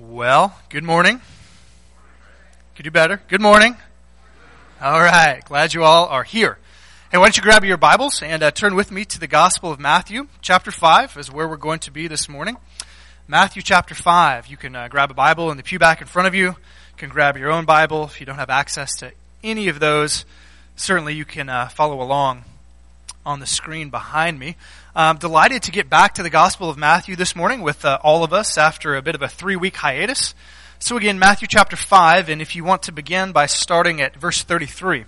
Well, good morning. Could do better. Good morning. All right. Glad you all are here. Hey, why don't you grab your Bibles and uh, turn with me to the Gospel of Matthew, chapter 5 is where we're going to be this morning. Matthew chapter 5. You can uh, grab a Bible in the pew back in front of you. You can grab your own Bible. If you don't have access to any of those, certainly you can uh, follow along on the screen behind me. I'm delighted to get back to the Gospel of Matthew this morning with uh, all of us after a bit of a three week hiatus. So, again, Matthew chapter 5, and if you want to begin by starting at verse 33.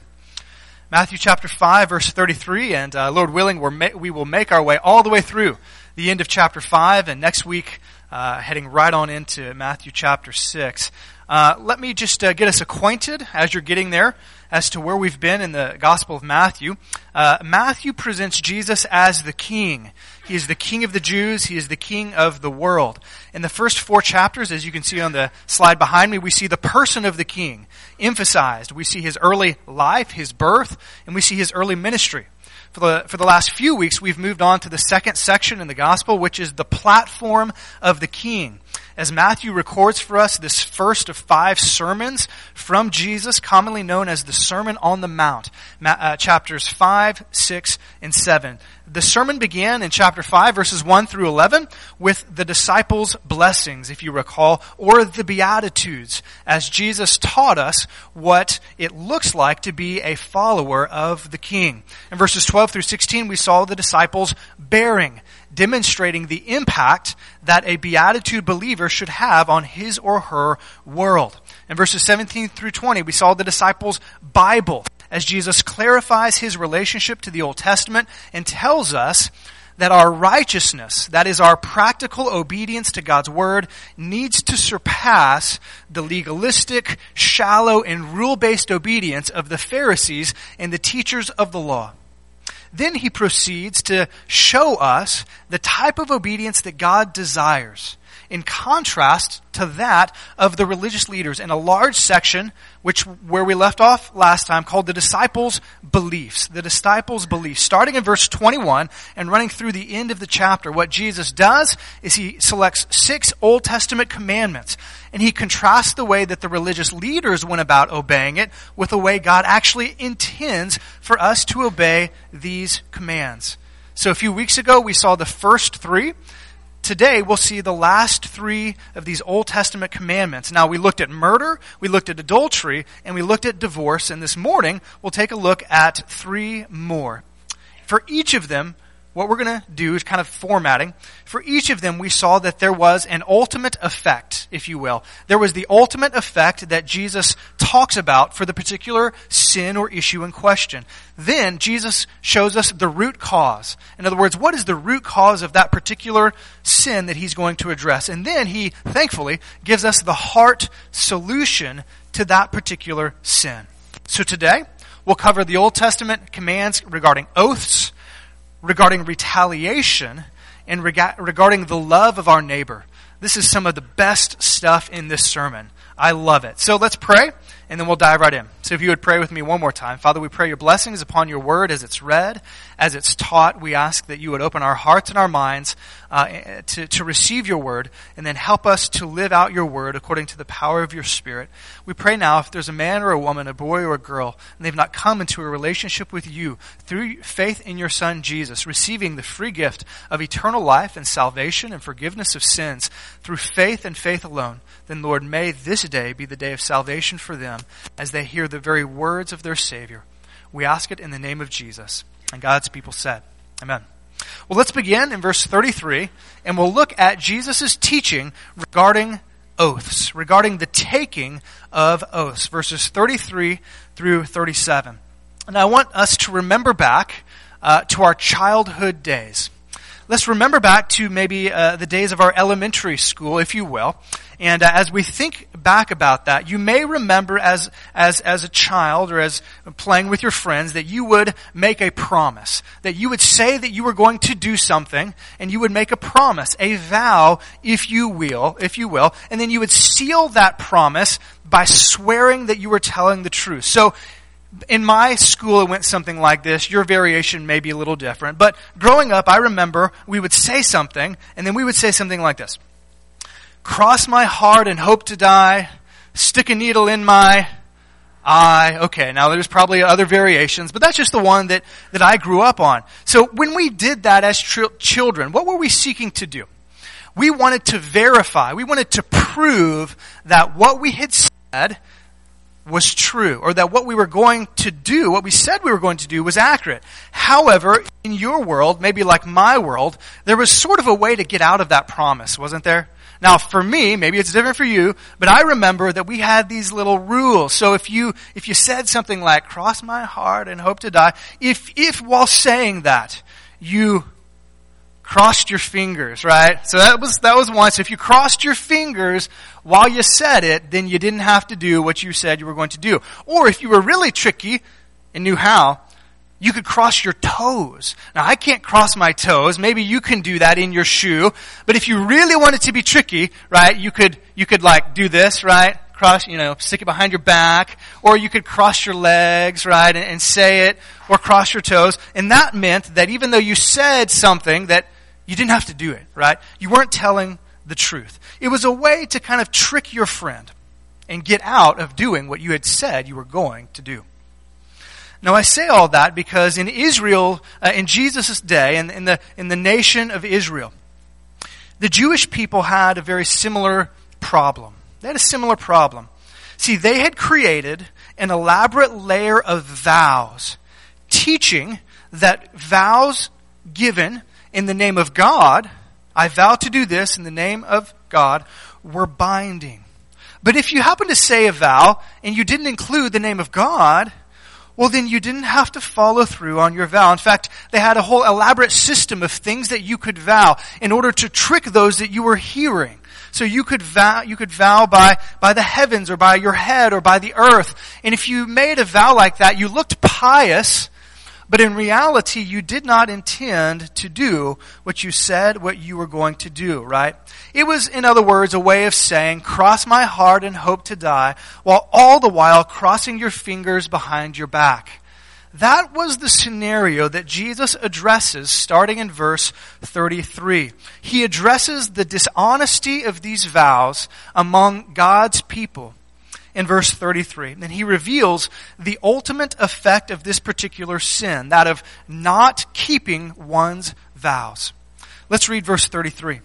Matthew chapter 5, verse 33, and uh, Lord willing, ma- we will make our way all the way through the end of chapter 5, and next week, uh, heading right on into Matthew chapter 6. Uh, let me just uh, get us acquainted as you're getting there as to where we've been in the Gospel of Matthew. Uh, Matthew presents Jesus as the King. He is the King of the Jews. He is the King of the world. In the first four chapters, as you can see on the slide behind me, we see the person of the King emphasized. We see his early life, his birth, and we see his early ministry. For the, for the last few weeks, we've moved on to the second section in the Gospel, which is the platform of the King as Matthew records for us this first of five sermons from Jesus, commonly known as the Sermon on the Mount, uh, chapters 5, 6, and 7. The sermon began in chapter 5, verses 1 through 11, with the disciples' blessings, if you recall, or the Beatitudes, as Jesus taught us what it looks like to be a follower of the King. In verses 12 through 16, we saw the disciples bearing demonstrating the impact that a beatitude believer should have on his or her world. In verses 17 through 20, we saw the disciples' Bible as Jesus clarifies his relationship to the Old Testament and tells us that our righteousness, that is our practical obedience to God's Word, needs to surpass the legalistic, shallow, and rule-based obedience of the Pharisees and the teachers of the law. Then he proceeds to show us the type of obedience that God desires in contrast to that of the religious leaders in a large section which where we left off last time called the disciples beliefs. The disciples beliefs. Starting in verse 21 and running through the end of the chapter what jesus does is he selects six old testament commandments and he contrasts the way that the religious leaders went about obeying it with the way god actually intends for us to obey these commands. So a few weeks ago we saw the first three today we'll see the last three of these Old Testament commandments. Now, we looked at murder, we looked at adultery, and we looked at divorce, and this morning we'll take a look at three more. For each of them, what we're going to do is kind of formatting. For each of them, we saw that there was an ultimate effect, if you will. There was the ultimate effect that Jesus talks about for the particular sin or issue in question. Then Jesus shows us the root cause. In other words, what is the root cause of that particular sin that he's going to address? And then he, thankfully, gives us the heart solution to that particular sin. So today, we'll cover the Old Testament commands regarding oaths, regarding retaliation and rega- regarding the love of our neighbor. This is some of the best stuff in this sermon. I love it. So let's pray and then we'll dive right in. So if you would pray with me one more time. Father, we pray your blessings upon your word as it's read, as it's taught. We ask that you would open our hearts and our minds uh, to, to receive your word and then help us to live out your word according to the power of your spirit. We pray now if there's a man or a woman, a boy or a girl, and they've not come into a relationship with you through faith in your son Jesus, receiving the free gift of eternal life and salvation and forgiveness of sins through faith and faith alone, then Lord, may this day be the day of salvation for them as they hear the very words of their Savior. We ask it in the name of Jesus. And God's people said, Amen. Well, let's begin in verse 33, and we'll look at Jesus' teaching regarding oaths, regarding the taking of oaths, verses 33 through 37. And I want us to remember back uh, to our childhood days let's remember back to maybe uh, the days of our elementary school, if you will. And uh, as we think back about that, you may remember as, as, as a child or as playing with your friends that you would make a promise. That you would say that you were going to do something and you would make a promise, a vow, if you will, if you will, and then you would seal that promise by swearing that you were telling the truth. So in my school, it went something like this. Your variation may be a little different. But growing up, I remember we would say something, and then we would say something like this cross my heart and hope to die, stick a needle in my eye. Okay, now there's probably other variations, but that's just the one that, that I grew up on. So when we did that as children, what were we seeking to do? We wanted to verify, we wanted to prove that what we had said was true, or that what we were going to do, what we said we were going to do, was accurate. However, in your world, maybe like my world, there was sort of a way to get out of that promise, wasn't there? Now, for me, maybe it's different for you, but I remember that we had these little rules. So if you, if you said something like, cross my heart and hope to die, if, if while saying that, you crossed your fingers, right? So that was, that was once. If you crossed your fingers while you said it, then you didn't have to do what you said you were going to do. Or if you were really tricky and knew how, you could cross your toes. Now I can't cross my toes. Maybe you can do that in your shoe. But if you really wanted to be tricky, right, you could, you could like do this, right? Cross, you know, stick it behind your back. Or you could cross your legs, right, and, and say it. Or cross your toes. And that meant that even though you said something that you didn't have to do it, right? You weren't telling the truth. It was a way to kind of trick your friend and get out of doing what you had said you were going to do. Now, I say all that because in Israel, uh, in Jesus' day, in, in, the, in the nation of Israel, the Jewish people had a very similar problem. They had a similar problem. See, they had created an elaborate layer of vows, teaching that vows given in the name of God, I vow to do this in the name of God, were binding. But if you happen to say a vow and you didn't include the name of God, well then you didn't have to follow through on your vow. In fact, they had a whole elaborate system of things that you could vow in order to trick those that you were hearing. So you could vow, you could vow by, by the heavens or by your head or by the earth. And if you made a vow like that, you looked pious, but in reality, you did not intend to do what you said what you were going to do, right? It was, in other words, a way of saying, cross my heart and hope to die, while all the while crossing your fingers behind your back. That was the scenario that Jesus addresses starting in verse 33. He addresses the dishonesty of these vows among God's people in verse 33. And he reveals the ultimate effect of this particular sin, that of not keeping one's vows. Let's read verse 33.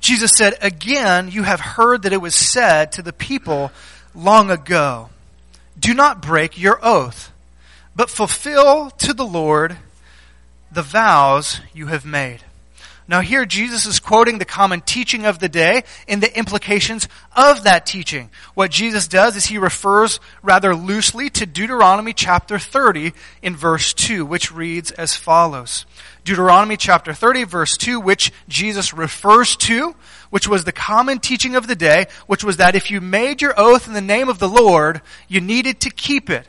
Jesus said, Again, you have heard that it was said to the people long ago, Do not break your oath, but fulfill to the Lord the vows you have made. Now here Jesus is quoting the common teaching of the day and the implications of that teaching. What Jesus does is he refers rather loosely to Deuteronomy chapter 30 in verse 2, which reads as follows. Deuteronomy chapter 30 verse 2, which Jesus refers to, which was the common teaching of the day, which was that if you made your oath in the name of the Lord, you needed to keep it.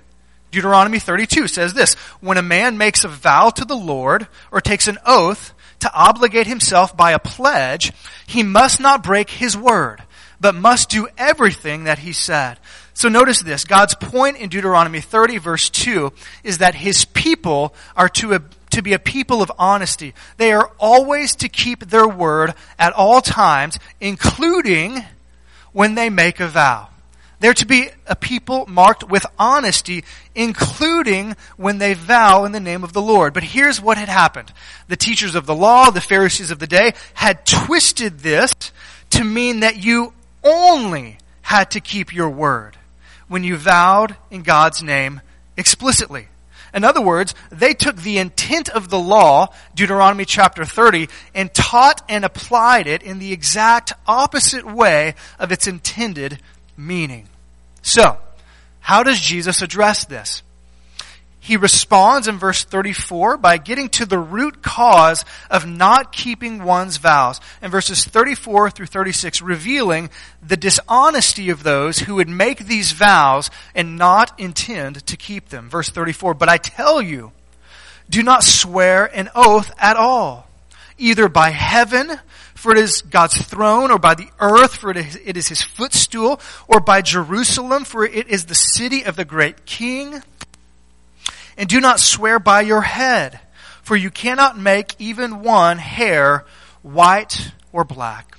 Deuteronomy 32 says this, when a man makes a vow to the Lord or takes an oath, to obligate himself by a pledge, he must not break his word, but must do everything that he said. So notice this. God's point in Deuteronomy 30 verse 2 is that his people are to, a, to be a people of honesty. They are always to keep their word at all times, including when they make a vow. They're to be a people marked with honesty, including when they vow in the name of the Lord. But here's what had happened. The teachers of the law, the Pharisees of the day, had twisted this to mean that you only had to keep your word when you vowed in God's name explicitly. In other words, they took the intent of the law, Deuteronomy chapter 30, and taught and applied it in the exact opposite way of its intended meaning. So, how does Jesus address this? He responds in verse 34 by getting to the root cause of not keeping one's vows. In verses 34 through 36, revealing the dishonesty of those who would make these vows and not intend to keep them. Verse 34, but I tell you, do not swear an oath at all, either by heaven, for it is God's throne, or by the earth, for it is his footstool, or by Jerusalem, for it is the city of the great king. And do not swear by your head, for you cannot make even one hair white or black.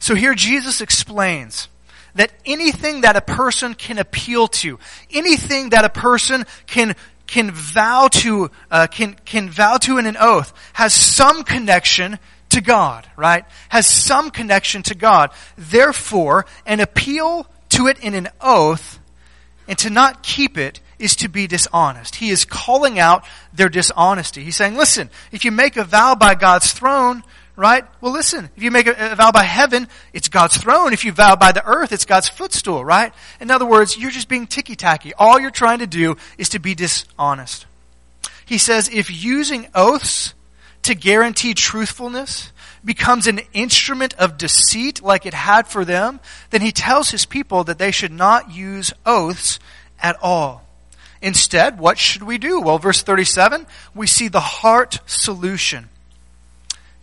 So here Jesus explains that anything that a person can appeal to, anything that a person can can vow to uh, can can vow to in an oath has some connection to God, right? Has some connection to God. Therefore, an appeal to it in an oath and to not keep it is to be dishonest. He is calling out their dishonesty. He's saying, listen, if you make a vow by God's throne, right? Well, listen, if you make a, a, vow by heaven, it's God's throne. If you vow by the earth, it's God's footstool, right? In other words, you're just being ticky tacky. All you're trying to do is to be dishonest. He says, if using oaths to guarantee truthfulness becomes an instrument of deceit like it had for them, then he tells his people that they should not use oaths at all. Instead, what should we do? Well, verse 37, we see the heart solution.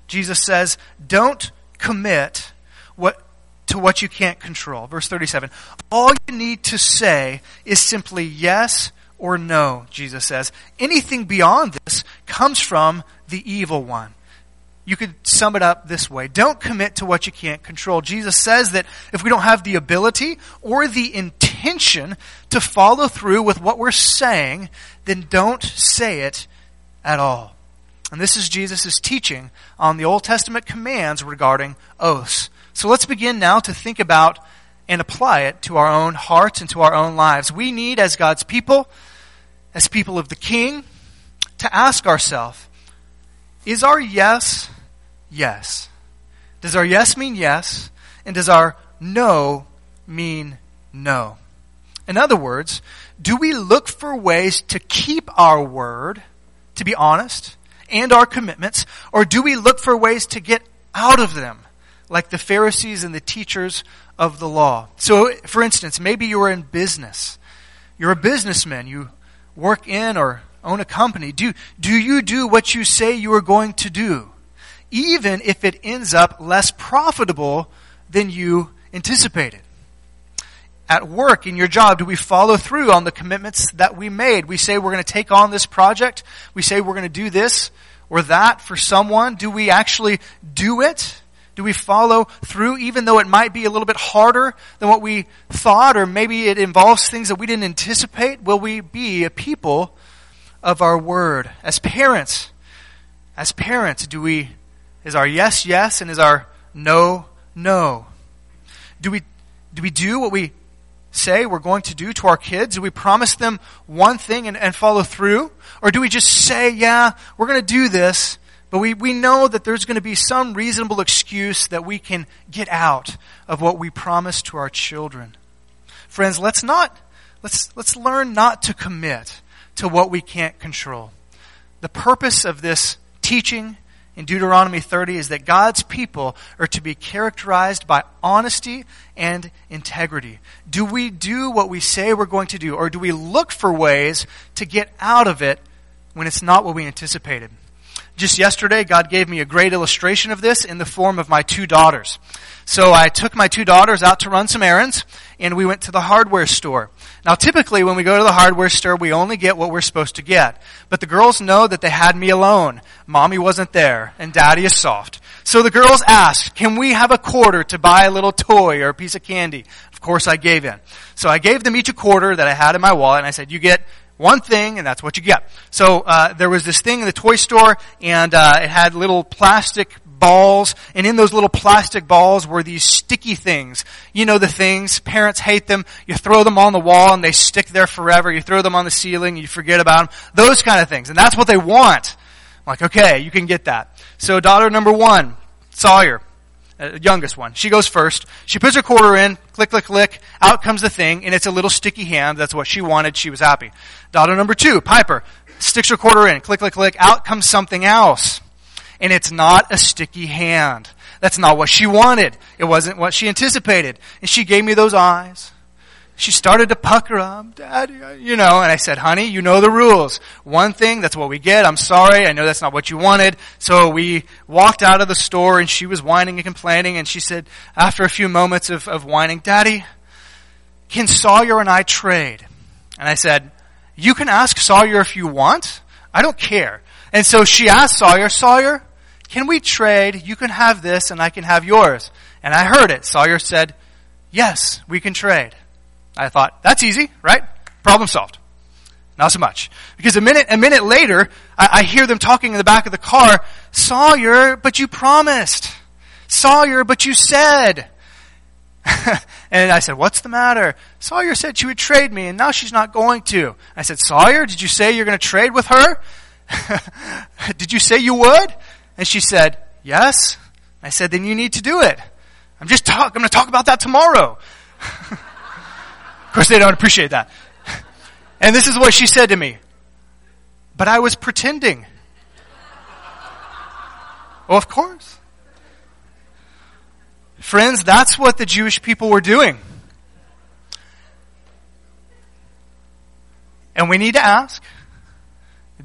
Jesus says, don't commit what, to what you can't control. Verse 37. All you need to say is simply yes or no, Jesus says. Anything beyond this comes from the evil one. You could sum it up this way. Don't commit to what you can't control. Jesus says that if we don't have the ability or the intention to follow through with what we're saying, then don't say it at all. And this is Jesus' teaching on the Old Testament commands regarding oaths. So let's begin now to think about and apply it to our own hearts and to our own lives. We need, as God's people, as people of the King, to ask ourselves, is our yes, yes? Does our yes mean yes? And does our no mean no? In other words, do we look for ways to keep our word, to be honest, and our commitments, or do we look for ways to get out of them, like the Pharisees and the teachers of the law? So, for instance, maybe you're in business. You're a businessman. You work in or own a company. Do, do you do what you say you are going to do? Even if it ends up less profitable than you anticipated at work, in your job, do we follow through on the commitments that we made? We say we're going to take on this project. We say we're going to do this or that for someone. Do we actually do it? Do we follow through even though it might be a little bit harder than what we thought or maybe it involves things that we didn't anticipate? Will we be a people of our word? As parents, as parents, do we, is our yes, yes and is our no, no? Do we, do we do what we say we're going to do to our kids? Do we promise them one thing and, and follow through? Or do we just say, yeah, we're going to do this, but we, we know that there's going to be some reasonable excuse that we can get out of what we promise to our children? Friends, let's not, let's, let's learn not to commit to what we can't control. The purpose of this teaching in Deuteronomy 30 is that God's people are to be characterized by honesty and integrity. Do we do what we say we're going to do, or do we look for ways to get out of it when it's not what we anticipated? Just yesterday, God gave me a great illustration of this in the form of my two daughters. So I took my two daughters out to run some errands, and we went to the hardware store. Now typically when we go to the hardware store, we only get what we're supposed to get. But the girls know that they had me alone. Mommy wasn't there, and daddy is soft. So the girls asked, can we have a quarter to buy a little toy or a piece of candy? Of course I gave in. So I gave them each a quarter that I had in my wallet, and I said, you get one thing, and that's what you get. So uh, there was this thing in the toy store, and uh, it had little plastic balls, and in those little plastic balls were these sticky things. You know the things, parents hate them. You throw them on the wall and they stick there forever. You throw them on the ceiling, you forget about them. Those kind of things. And that's what they want. I'm like, okay, you can get that. So daughter number one, Sawyer, uh, youngest one. She goes first. She puts her quarter in, click, click, click. Out comes the thing, and it's a little sticky hand. That's what she wanted. She was happy. Daughter number two, Piper, sticks her quarter in, click, click, click. Out comes something else and it's not a sticky hand. That's not what she wanted. It wasn't what she anticipated. And she gave me those eyes. She started to pucker up, Daddy, you know, and I said, honey, you know the rules. One thing, that's what we get. I'm sorry. I know that's not what you wanted. So we walked out of the store and she was whining and complaining and she said, after a few moments of, of whining, Daddy, can Sawyer and I trade? And I said, you can ask Sawyer if you want. I don't care. And so she asked Sawyer, Sawyer, Can we trade? You can have this and I can have yours. And I heard it. Sawyer said, Yes, we can trade. I thought, that's easy, right? Problem solved. Not so much. Because a minute, a minute later, I, I hear them talking in the back of the car, Sawyer, but you promised. Sawyer, but you said. and I said, what's the matter? Sawyer said she would trade me and now she's not going to. I said, Sawyer, did you say you're going to trade with her? did you say you would? And she said, yes. I said, then you need to do it. I'm just talk, I'm going to talk about that tomorrow. course, they don't appreciate that. And this is what she said to me. But I was pretending. Well, of course. Friends, that's what the Jewish people were doing. And we need to ask,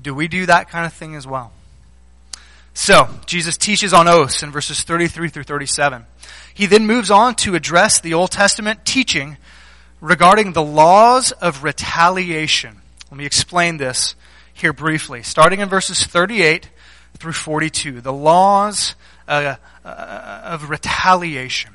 do we do that kind of thing as well? So, Jesus teaches on oaths in verses 33 through 37. He then moves on to address the Old Testament teaching regarding the laws of retaliation. Let me explain this here briefly. Starting in verses 38 through 42. The laws uh, uh, of retaliation.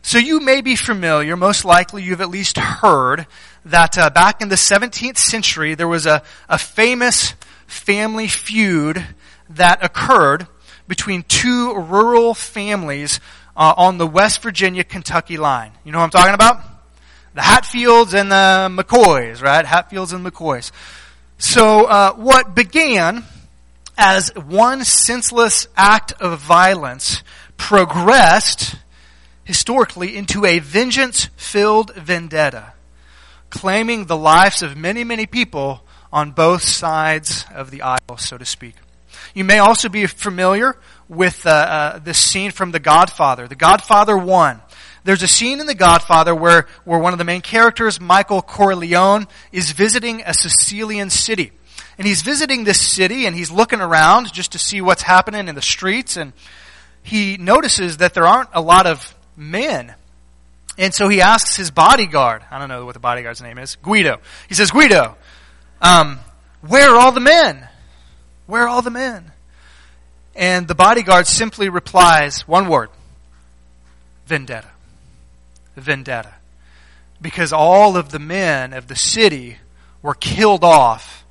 So you may be familiar, most likely you've at least heard, that uh, back in the 17th century there was a, a famous family feud that occurred between two rural families uh, on the West Virginia Kentucky line. You know what I'm talking about? The Hatfields and the McCoys, right? Hatfields and McCoys. So uh, what began as one senseless act of violence progressed historically into a vengeance-filled vendetta, claiming the lives of many, many people on both sides of the aisle, so to speak. You may also be familiar with uh, uh, this scene from The Godfather. The Godfather 1. There's a scene in The Godfather where, where one of the main characters, Michael Corleone, is visiting a Sicilian city. And he's visiting this city and he's looking around just to see what's happening in the streets and he notices that there aren't a lot of men. And so he asks his bodyguard, I don't know what the bodyguard's name is, Guido. He says, Guido, um, where are all the men? Where are all the men? And the bodyguard simply replies, one word, vendetta. Vendetta. Because all of the men of the city were killed off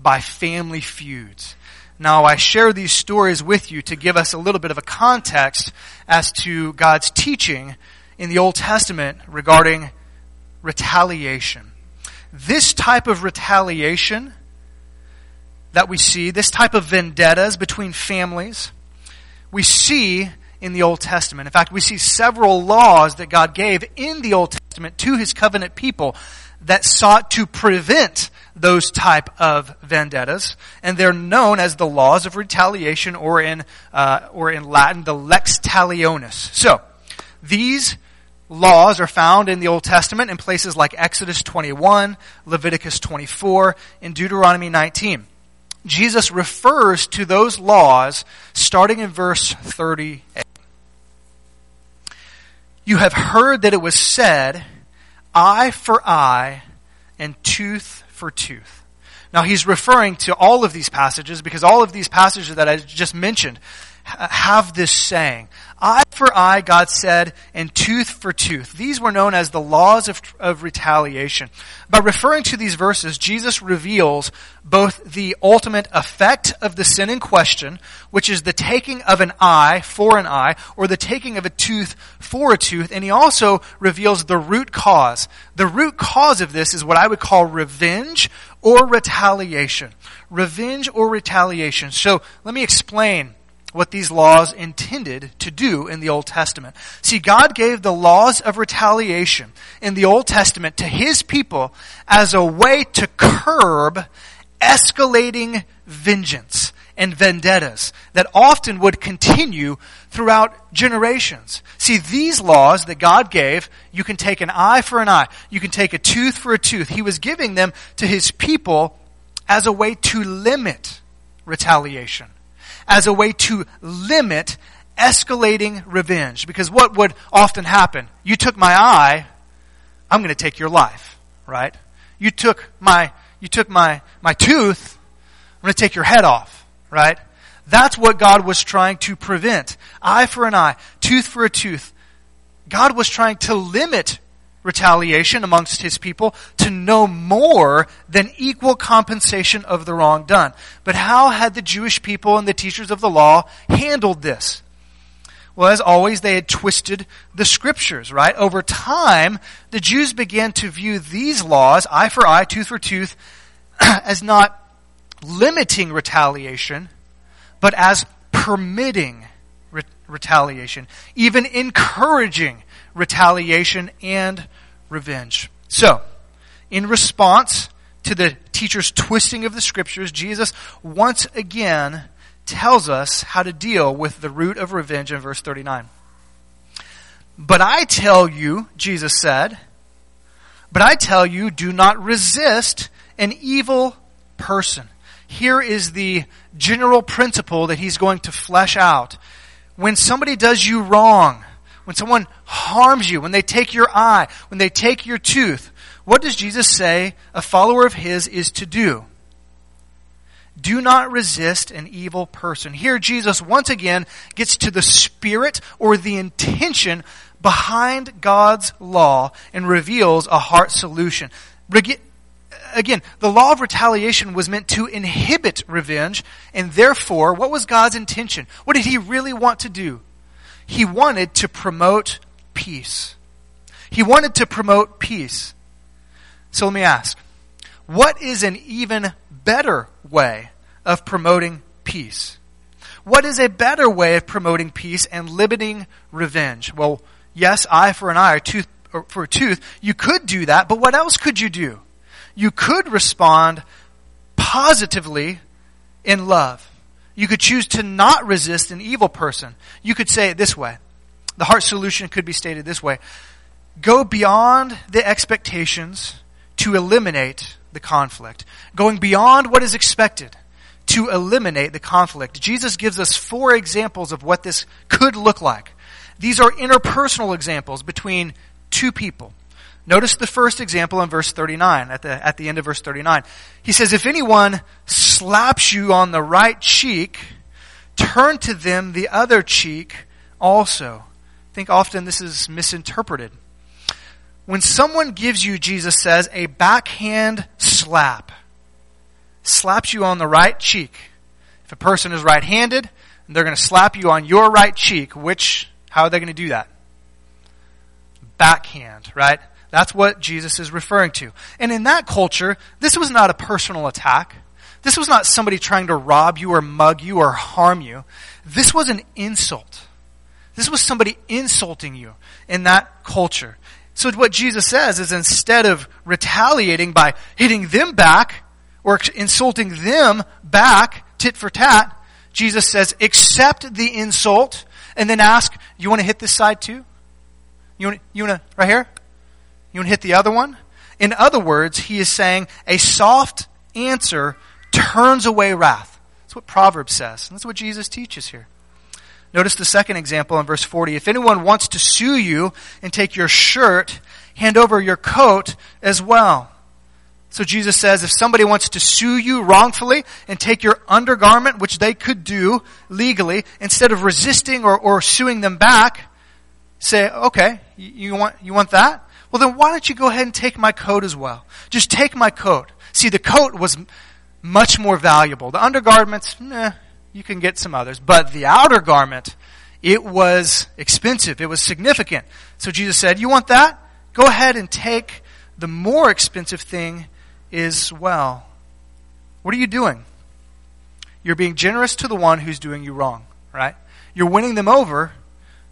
by family feuds. Now, I share these stories with you to give us a little bit of a context as to God's teaching in the Old Testament regarding retaliation. This type of retaliation that we see, this type of vendettas between families, we see in the Old Testament. In fact, we see several laws that God gave in the Old Testament to his covenant people that sought to prevent those type of vendettas, and they're known as the laws of retaliation, or in uh, or in Latin, the lex talionis. So, these laws are found in the Old Testament in places like Exodus 21, Leviticus 24, and Deuteronomy 19. Jesus refers to those laws starting in verse 38. You have heard that it was said, eye for eye and tooth for tooth. Now he's referring to all of these passages because all of these passages that I just mentioned have this saying. Eye for eye, God said, and tooth for tooth. These were known as the laws of, of retaliation. By referring to these verses, Jesus reveals both the ultimate effect of the sin in question, which is the taking of an eye for an eye, or the taking of a tooth for a tooth, and he also reveals the root cause. The root cause of this is what I would call revenge or retaliation. Revenge or retaliation. So let me explain what these laws intended to do in the Old Testament. See, God gave the laws of retaliation in the Old Testament to His people as a way to curb escalating vengeance and vendettas that often would continue throughout generations. See, these laws that God gave, you can take an eye for an eye, you can take a tooth for a tooth. He was giving them to His people as a way to limit retaliation as a way to limit escalating revenge. Because what would often happen? You took my eye, I'm going to take your life, right? You took my, you took my, my tooth, I'm going to take your head off, right? That's what God was trying to prevent. Eye for an eye, tooth for a tooth. God was trying to limit retaliation amongst his people to no more than equal compensation of the wrong done. But how had the Jewish people and the teachers of the law handled this? Well, as always, they had twisted the scriptures, right? Over time, the Jews began to view these laws, eye for eye, tooth for tooth, as not limiting retaliation, but as permitting re- retaliation, even encouraging retaliation and revenge. So, in response to the teacher's twisting of the scriptures, Jesus once again tells us how to deal with the root of revenge in verse 39. But I tell you, Jesus said, but I tell you, do not resist an evil person. Here is the general principle that he's going to flesh out. When somebody does you wrong, when someone harms you, when they take your eye, when they take your tooth, what does Jesus say a follower of his is to do? Do not resist an evil person. Here, Jesus once again gets to the spirit or the intention behind God's law and reveals a heart solution again, the law of retaliation was meant to inhibit revenge, and therefore, what was God's intention? What did He really want to do? He wanted to promote peace. He wanted to promote peace. So let me ask, what is an even better way of promoting peace? What is a better way of promoting peace and limiting revenge? Well, yes, eye for an eye, or tooth for a tooth. You could do that, but what else could you do? you could respond positively in love. You could choose to not resist an evil person. You could say it this way. The heart solution could be stated this way. Go beyond the expectations to eliminate the conflict. Going beyond what is expected to eliminate the conflict. Jesus gives us four examples of what this could look like. These are interpersonal examples between two people. Notice the first example in verse 39, at the, at the end of verse 39. He says, If anyone slaps you on the right cheek, turn to them the other cheek also. I think often this is misinterpreted. When someone gives you, Jesus says, a backhand slap, slaps you on the right cheek. If a person is right handed, they're going to slap you on your right cheek, which, how are they going to do that? Backhand, right? That's what Jesus is referring to. And in that culture, this was not a personal attack. This was not somebody trying to rob you or mug you or harm you. This was an insult. This was somebody insulting you in that culture. So what Jesus says is instead of retaliating by hitting them back or insulting them back, tit for tat, Jesus says, accept the insult and then ask, you want to hit this side too? You want, you want to, right here? You want to hit the other one? In other words, he is saying a soft answer turns away wrath. That's what Proverbs says. And that's what Jesus teaches here. Notice the second example in verse 40. If anyone wants to sue you and take your shirt, hand over your coat as well. So Jesus says if somebody wants to sue you wrongfully and take your undergarment, which they could do legally, instead of resisting or, or suing them back, say, okay, you want, you want that? Well, then why don't you go ahead and take my coat as well? Just take my coat. See, the coat was much more valuable. The undergarments, eh, you can get some others. But the outer garment, it was expensive. It was significant. So Jesus said, You want that? Go ahead and take the more expensive thing as well. What are you doing? You're being generous to the one who's doing you wrong, right? You're winning them over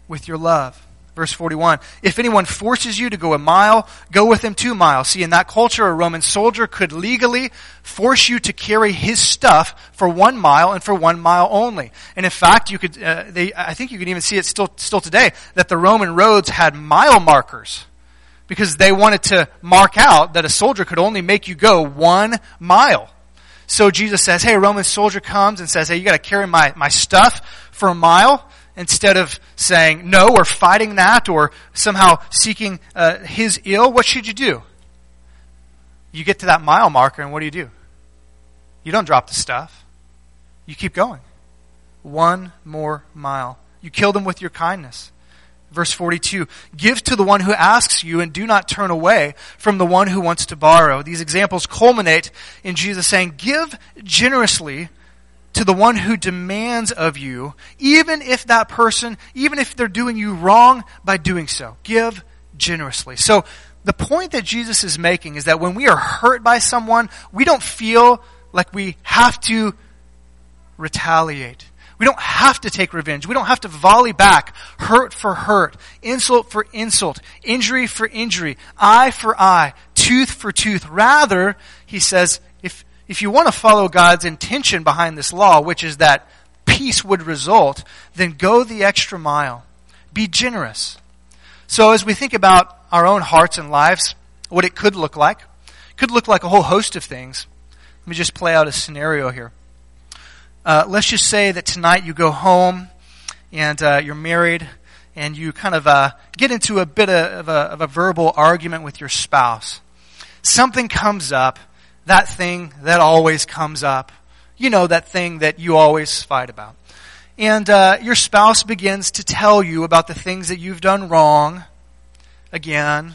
with your love. Verse 41 If anyone forces you to go a mile, go with him two miles. See, in that culture, a Roman soldier could legally force you to carry his stuff for one mile and for one mile only. And in fact, you could, uh, they, I think you can even see it still, still today, that the Roman roads had mile markers because they wanted to mark out that a soldier could only make you go one mile. So Jesus says, hey, a Roman soldier comes and says, hey, you gotta carry my, my stuff for a mile instead of saying no or fighting that or somehow seeking uh, his ill, what should you do? You get to that mile marker, and what do you do? You don't drop the stuff. You keep going. one more mile. You kill them with your kindness. Verse 42 Give to the one who asks you, and do not turn away from the one who wants to borrow. These examples culminate in Jesus saying, Give generously to the one who demands of you, even if that person, even if they're doing you wrong by doing so. Give generously. So, the point that Jesus is making is that when we are hurt by someone, we don't feel like we have to retaliate. We don't have to take revenge. We don't have to volley back hurt for hurt, insult for insult, injury for injury, eye for eye, tooth for tooth. Rather, he says, if, you want to follow God's intention behind this law, which is that peace would result, then go the extra mile. Be generous. So as we think about our own hearts and lives, what it could look like, could look like a whole host of things. Let me just play out a scenario here. Uh, let's just say that tonight you go home and uh, you're married and you kind of uh, get into a bit of a, of a verbal argument with your spouse. Something comes up, that thing that always comes up. You know, that thing that you always fight about. And uh, your spouse begins to tell you about the things that you've done wrong again.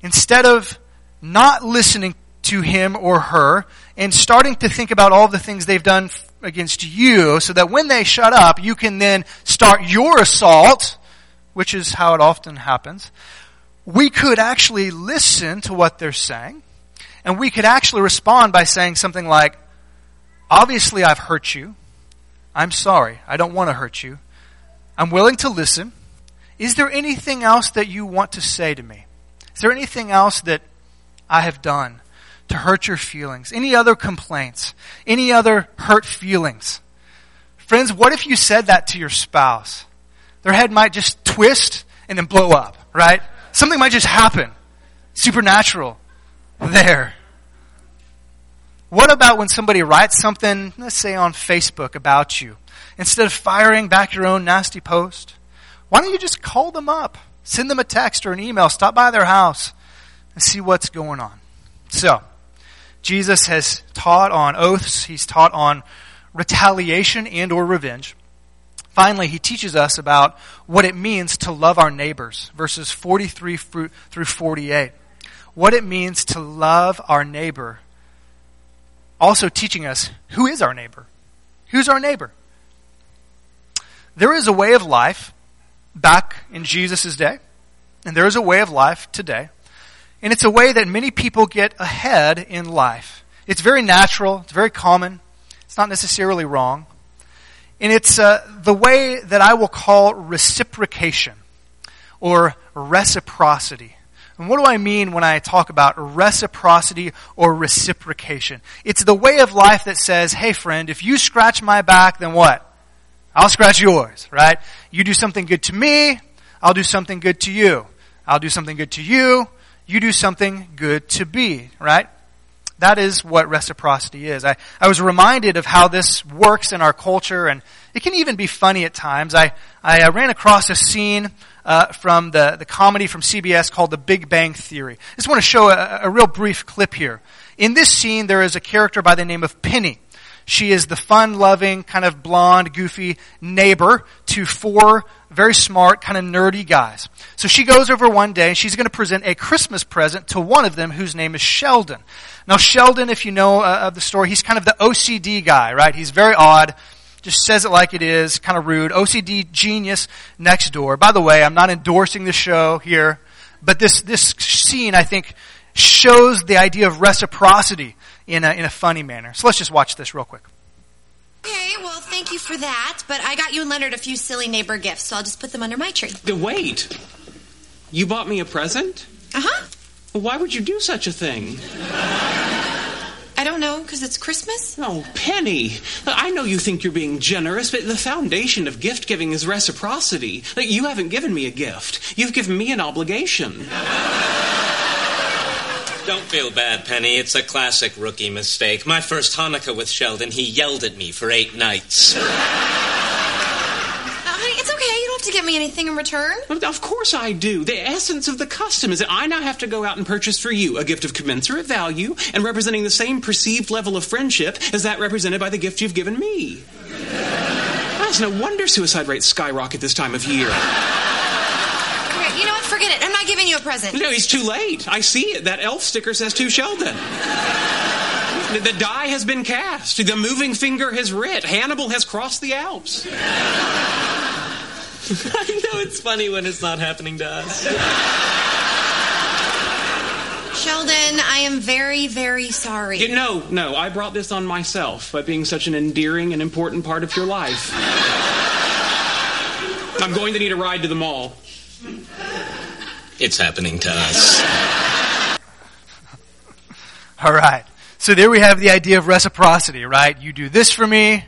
Instead of not listening to him or her and starting to think about all the things they've done against you so that when they shut up, you can then start your assault, which is how it often happens. We could actually listen to what they're saying and we could actually respond by saying something like, obviously I've hurt you. I'm sorry. I don't want to hurt you. I'm willing to listen. Is there anything else that you want to say to me? Is there anything else that I have done to hurt your feelings? Any other complaints? Any other hurt feelings? Friends, what if you said that to your spouse? Their head might just twist and then blow up, right? Something might just happen. Supernatural. There. What about when somebody writes something, let's say on Facebook about you? Instead of firing back your own nasty post, why don't you just call them up? Send them a text or an email, stop by their house, and see what's going on. So, Jesus has taught on oaths, he's taught on retaliation and or revenge. Finally, he teaches us about what it means to love our neighbors, verses 43 through 48. What it means to love our neighbor. Also teaching us who is our neighbor. Who's our neighbor? There is a way of life back in Jesus' day, and there is a way of life today and it's a way that many people get ahead in life. It's very natural, it's very common, it's not necessarily wrong. And it's uh, the way that I will call reciprocation or reciprocity. And what do I mean when I talk about reciprocity or reciprocation? It's the way of life that says, hey friend, if you scratch my back, then what? I'll scratch yours, right? You do something good to me, I'll do something good to you. I'll do something good to you, you do something good to be, right? That is what reciprocity is. I, I was reminded of how this works in our culture, and it can even be funny at times. I, I uh, ran across a scene uh, from the, the comedy from CBS called The Big Bang Theory. I just want to show a, a real brief clip here. In this scene, there is a character by the name of Penny. She is the fun loving, kind of blonde, goofy neighbor to four very smart, kind of nerdy guys. So she goes over one day and she's going to present a Christmas present to one of them whose name is Sheldon. Now Sheldon, if you know uh, of the story, he's kind of the OCD guy, right? He's very odd, just says it like it is, kind of rude. OCD genius next door. By the way, I'm not endorsing the show here, but this, this scene, I think, shows the idea of reciprocity in a, in a funny manner. So let's just watch this real quick. Okay, well, thank you for that. But I got you and Leonard a few silly neighbor gifts, so I'll just put them under my tree. The Wait. You bought me a present? Uh huh. Why would you do such a thing? I don't know, because it's Christmas? Oh, Penny. I know you think you're being generous, but the foundation of gift giving is reciprocity. You haven't given me a gift, you've given me an obligation. Don't feel bad, Penny. It's a classic rookie mistake. My first Hanukkah with Sheldon, he yelled at me for eight nights. Uh, honey, it's okay. You don't have to get me anything in return. Of course I do. The essence of the custom is that I now have to go out and purchase for you a gift of commensurate value and representing the same perceived level of friendship as that represented by the gift you've given me. That's no wonder suicide rates skyrocket this time of year. Okay, you know what? Forget it. I'm not giving you a present. No, he's too late. I see it. That elf sticker says to Sheldon. The die has been cast. The moving finger has writ. Hannibal has crossed the Alps. I know it's funny when it's not happening to us. Sheldon, I am very, very sorry. You- no, no, I brought this on myself by being such an endearing and important part of your life. I'm going to need a ride to the mall. It's happening to us. All right. So there we have the idea of reciprocity, right? You do this for me,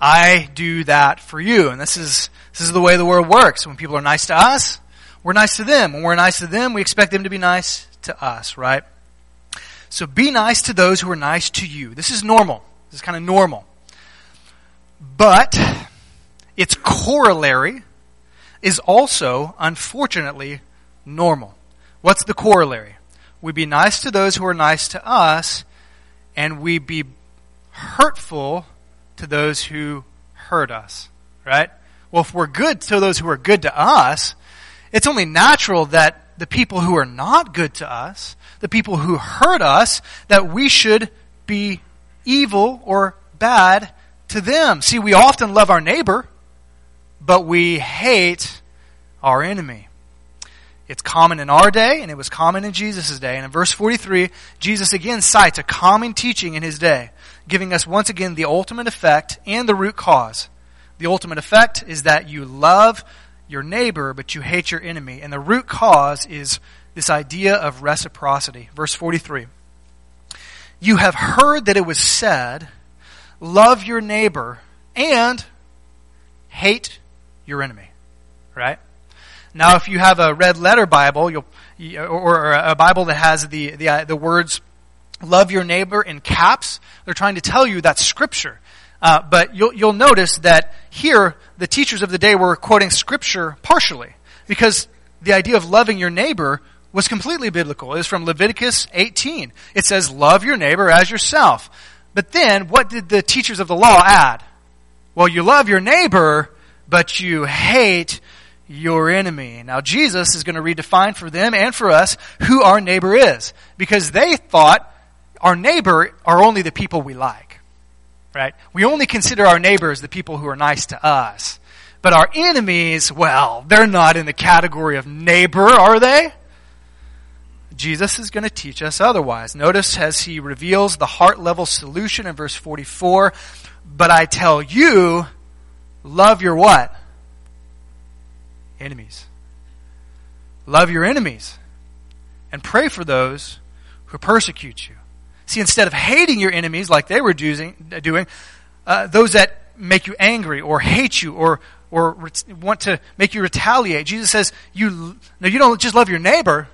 I do that for you. And this is, this is the way the world works. When people are nice to us, we're nice to them. When we're nice to them, we expect them to be nice to us, right? So be nice to those who are nice to you. This is normal. This is kind of normal. But its corollary is also, unfortunately, normal. What's the corollary? We be nice to those who are nice to us, and we be hurtful to those who hurt us. Right? Well, if we're good to those who are good to us, it's only natural that the people who are not good to us, the people who hurt us, that we should be evil or bad to them. See, we often love our neighbor, but we hate our enemy. It's common in our day, and it was common in Jesus' day. And in verse 43, Jesus again cites a common teaching in his day, giving us once again the ultimate effect and the root cause. The ultimate effect is that you love your neighbor, but you hate your enemy. And the root cause is this idea of reciprocity. Verse 43. You have heard that it was said, love your neighbor and hate your enemy. Right? Now, if you have a red letter Bible, you'll, or a Bible that has the, the, uh, the words love your neighbor in caps, they're trying to tell you that's scripture. Uh, but you'll, you'll notice that here, the teachers of the day were quoting scripture partially. Because the idea of loving your neighbor was completely biblical. It was from Leviticus 18. It says, love your neighbor as yourself. But then, what did the teachers of the law add? Well, you love your neighbor, but you hate your enemy. Now, Jesus is going to redefine for them and for us who our neighbor is. Because they thought our neighbor are only the people we like. Right? We only consider our neighbors the people who are nice to us. But our enemies, well, they're not in the category of neighbor, are they? Jesus is going to teach us otherwise. Notice as he reveals the heart level solution in verse 44, but I tell you, love your what? Enemies. Love your enemies. And pray for those who persecute you. See, instead of hating your enemies like they were doing, uh, those that make you angry or hate you or or want to make you retaliate, Jesus says you no, you don't just love your neighbor,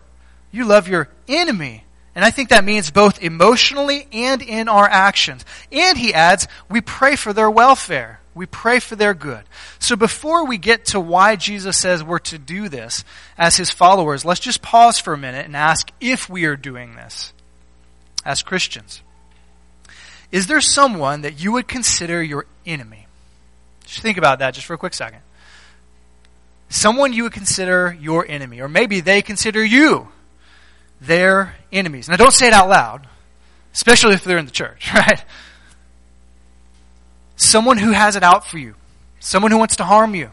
you love your enemy. And I think that means both emotionally and in our actions. And he adds, we pray for their welfare. We pray for their good. So before we get to why Jesus says we're to do this as his followers, let's just pause for a minute and ask if we are doing this as Christians. Is there someone that you would consider your enemy? Just think about that just for a quick second. Someone you would consider your enemy, or maybe they consider you their enemies. Now don't say it out loud, especially if they're in the church, right? Someone who has it out for you. Someone who wants to harm you.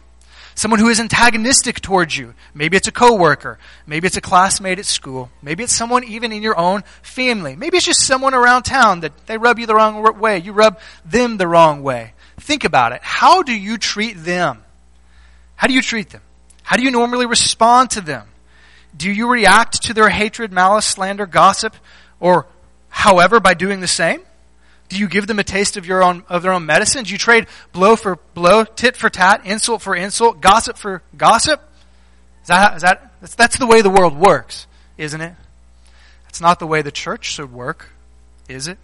Someone who is antagonistic towards you. Maybe it's a coworker. Maybe it's a classmate at school. Maybe it's someone even in your own family. Maybe it's just someone around town that they rub you the wrong way. You rub them the wrong way. Think about it. How do you treat them? How do you treat them? How do you normally respond to them? Do you react to their hatred, malice, slander, gossip, or however by doing the same? Do you give them a taste of your own of their own medicine? Do you trade blow for blow, tit for tat, insult for insult, gossip for gossip? Is that, is that that's, that's the way the world works, isn't it? It's not the way the church should work, is it?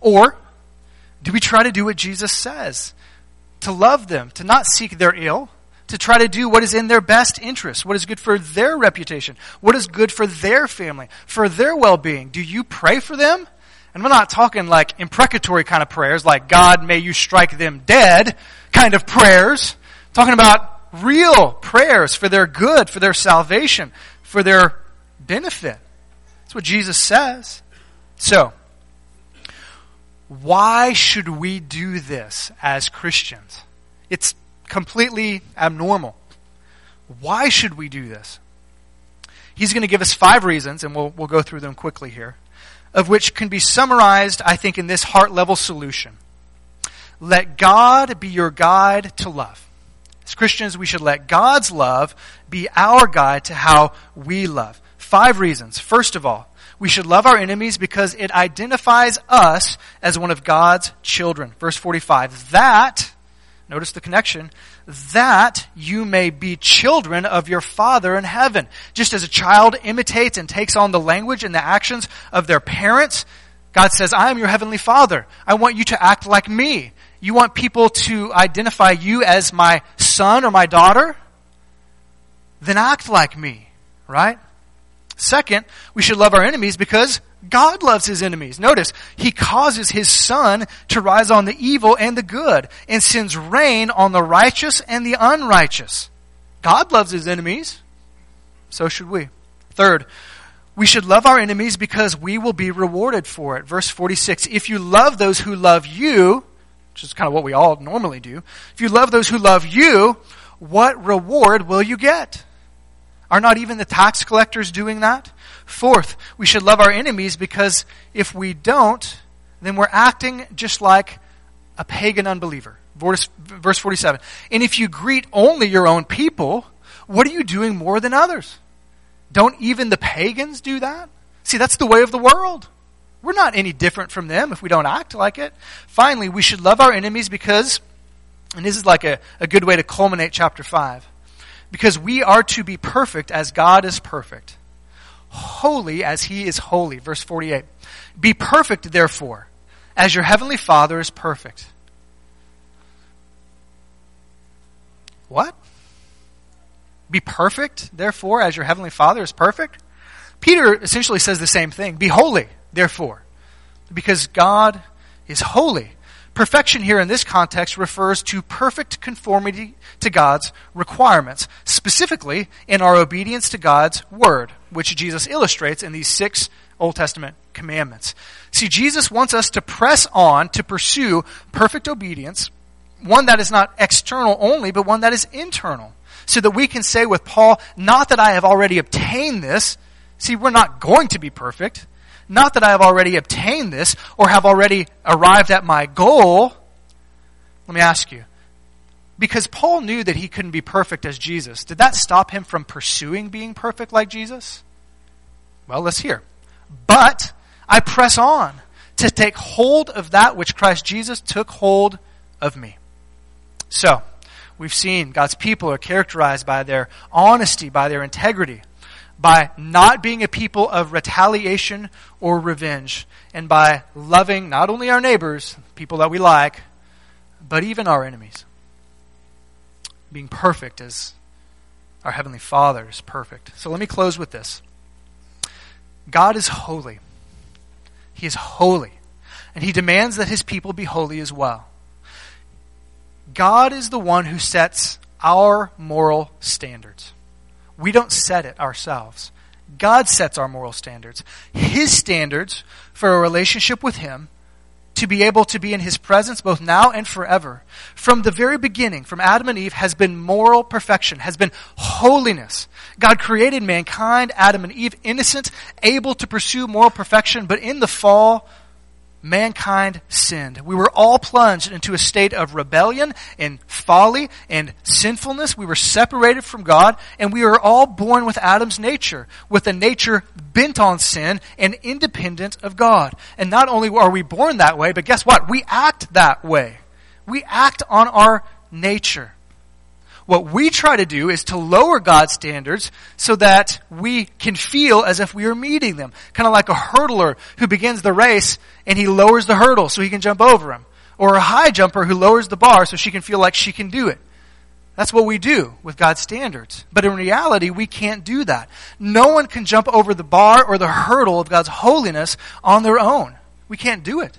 Or do we try to do what Jesus says? To love them, to not seek their ill, to try to do what is in their best interest, what is good for their reputation, what is good for their family, for their well being. Do you pray for them And we're not talking like imprecatory kind of prayers, like God may you strike them dead kind of prayers. talking about real prayers for their good, for their salvation, for their benefit. That's what Jesus says. So, why should we do this as Christians? It's completely abnormal. Why should we do this? He's going to give us five reasons, and we'll, we'll go through them quickly here, of which can be summarized, I think, in this heart level solution. Let God be your guide to love. As Christians, we should let God's love be our guide to how we love. Five reasons. First of all, we should love our enemies because it identifies us as one of God's children. Verse 45. That, notice the connection, that you may be children of your Father in heaven. Just as a child imitates and takes on the language and the actions of their parents, God says, I am your heavenly Father. I want you to act like me. You want people to identify you as my son or my daughter? Then act like me, right? Second, we should love our enemies because God loves his enemies. Notice, he causes his sun to rise on the evil and the good and sends rain on the righteous and the unrighteous. God loves his enemies. So should we. Third, we should love our enemies because we will be rewarded for it. Verse 46, if you love those who love you, which is kind of what we all normally do, if you love those who love you, what reward will you get? Are not even the tax collectors doing that? Fourth, we should love our enemies because if we don't, then we're acting just like a pagan unbeliever. Verse, verse 47. And if you greet only your own people, what are you doing more than others? Don't even the pagans do that? See, that's the way of the world. We're not any different from them if we don't act like it. Finally, we should love our enemies because, and this is like a, a good way to culminate chapter 5, because we are to be perfect as God is perfect, holy as he is holy. Verse 48. Be perfect, therefore, as your heavenly Father is perfect. What? Be perfect, therefore, as your heavenly Father is perfect? Peter essentially says the same thing. Be holy therefore, because God is holy. Perfection here in this context refers to perfect conformity to God's requirements, specifically in our obedience to God's word, which Jesus illustrates in these six Old Testament commandments. See, Jesus wants us to press on to pursue perfect obedience, one that is not external only, but one that is internal, so that we can say with Paul, not that I have already obtained this. See, we're not going to be perfect. Not that I have already obtained this or have already arrived at my goal. Let me ask you. Because Paul knew that he couldn't be perfect as Jesus, did that stop him from pursuing being perfect like Jesus? Well, let's hear. But I press on to take hold of that which Christ Jesus took hold of me. So, we've seen God's people are characterized by their honesty, by their integrity, by not being a people of retaliation or revenge, and by loving not only our neighbors, people that we like, but even our enemies. Being perfect as our Heavenly Father is perfect. So let me close with this God is holy. He is holy. And He demands that His people be holy as well. God is the one who sets our moral standards. We don't set it ourselves. God sets our moral standards. His standards for a relationship with Him to be able to be in His presence both now and forever. From the very beginning, from Adam and Eve, has been moral perfection, has been holiness. God created mankind, Adam and Eve, innocent, able to pursue moral perfection, but in the fall, mankind sinned. We were all plunged into a state of rebellion and folly and sinfulness. We were separated from God, and we are all born with Adam's nature, with a nature bent on sin and independent of God. And not only are we born that way, but guess what? We act that way. We act on our nature. What we try to do is to lower God's standards so that we can feel as if we are meeting them. Kind of like a hurdler who begins the race and he lowers the hurdle so he can jump over him. Or a high jumper who lowers the bar so she can feel like she can do it. That's what we do with God's standards. But in reality, we can't do that. No one can jump over the bar or the hurdle of God's holiness on their own. We can't do it.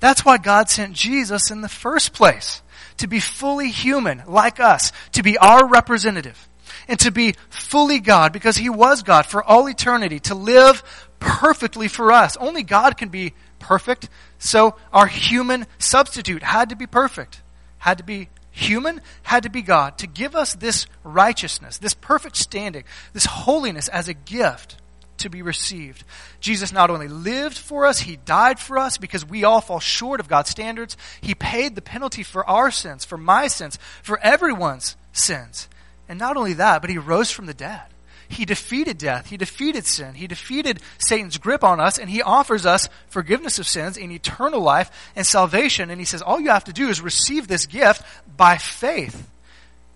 That's why God sent Jesus in the first place. To be fully human, like us. To be our representative. And to be fully God, because He was God for all eternity. To live perfectly for us. Only God can be perfect. So our human substitute had to be perfect. Had to be human, had to be God. To give us this righteousness, this perfect standing, this holiness as a gift to be received. Jesus not only lived for us, he died for us because we all fall short of God's standards. He paid the penalty for our sins, for my sins, for everyone's sins. And not only that, but he rose from the dead. He defeated death. He defeated sin. He defeated Satan's grip on us, and he offers us forgiveness of sins and eternal life and salvation. And he says, all you have to do is receive this gift by faith,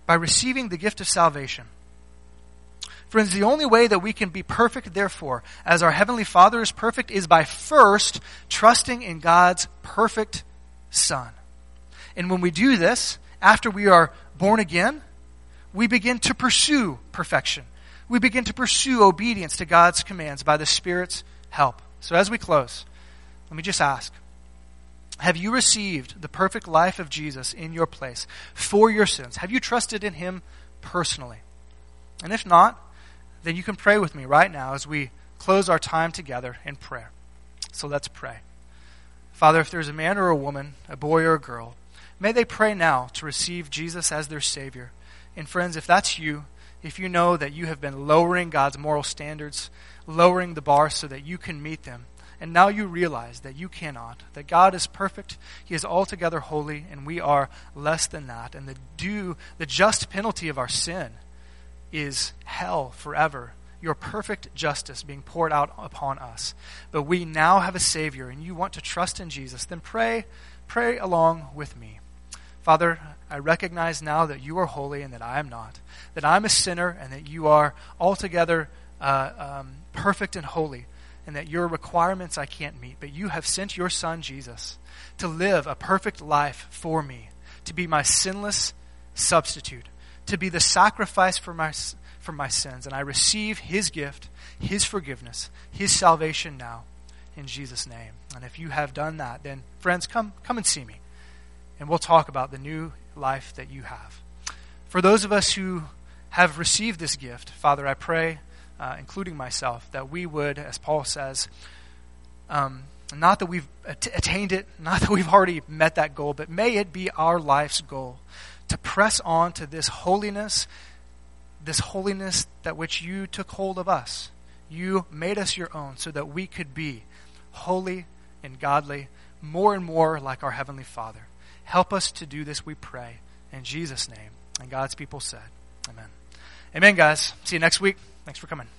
by receiving the gift of salvation. Friends, the only way that we can be perfect, therefore, as our Heavenly Father is perfect, is by first trusting in God's perfect Son. And when we do this, after we are born again, we begin to pursue perfection. We begin to pursue obedience to God's commands by the Spirit's help. So as we close, let me just ask Have you received the perfect life of Jesus in your place for your sins? Have you trusted in Him personally? And if not, then you can pray with me right now as we close our time together in prayer. So let's pray. Father, if there's a man or a woman, a boy or a girl, may they pray now to receive Jesus as their Savior. And friends, if that's you, if you know that you have been lowering God's moral standards, lowering the bar so that you can meet them, and now you realize that you cannot, that God is perfect, He is altogether holy, and we are less than that, and the due, the just penalty of our sin is hell forever. Your perfect justice being poured out upon us. But we now have a Savior, and you want to trust in Jesus, then pray, pray along with me. Father, I recognize now that you are holy and that I am not, that I'm a sinner and that you are altogether uh, um, perfect and holy, and that your requirements I can't meet. But you have sent your Son, Jesus, to live a perfect life for me, to be my sinless substitute to be the sacrifice for my, for my sins. And I receive his gift, his forgiveness, his salvation now in Jesus' name. And if you have done that, then friends, come, come and see me. And we'll talk about the new life that you have. For those of us who have received this gift, Father, I pray, uh, including myself, that we would, as Paul says, um, not that we've attained it, not that we've already met that goal, but may it be our life's goal to press on to this holiness, this holiness that which you took hold of us. You made us your own so that we could be holy and godly, more and more like our Heavenly Father. Help us to do this, we pray. In Jesus' name. And God's people said, Amen. Amen, guys. See you next week. Thanks for coming.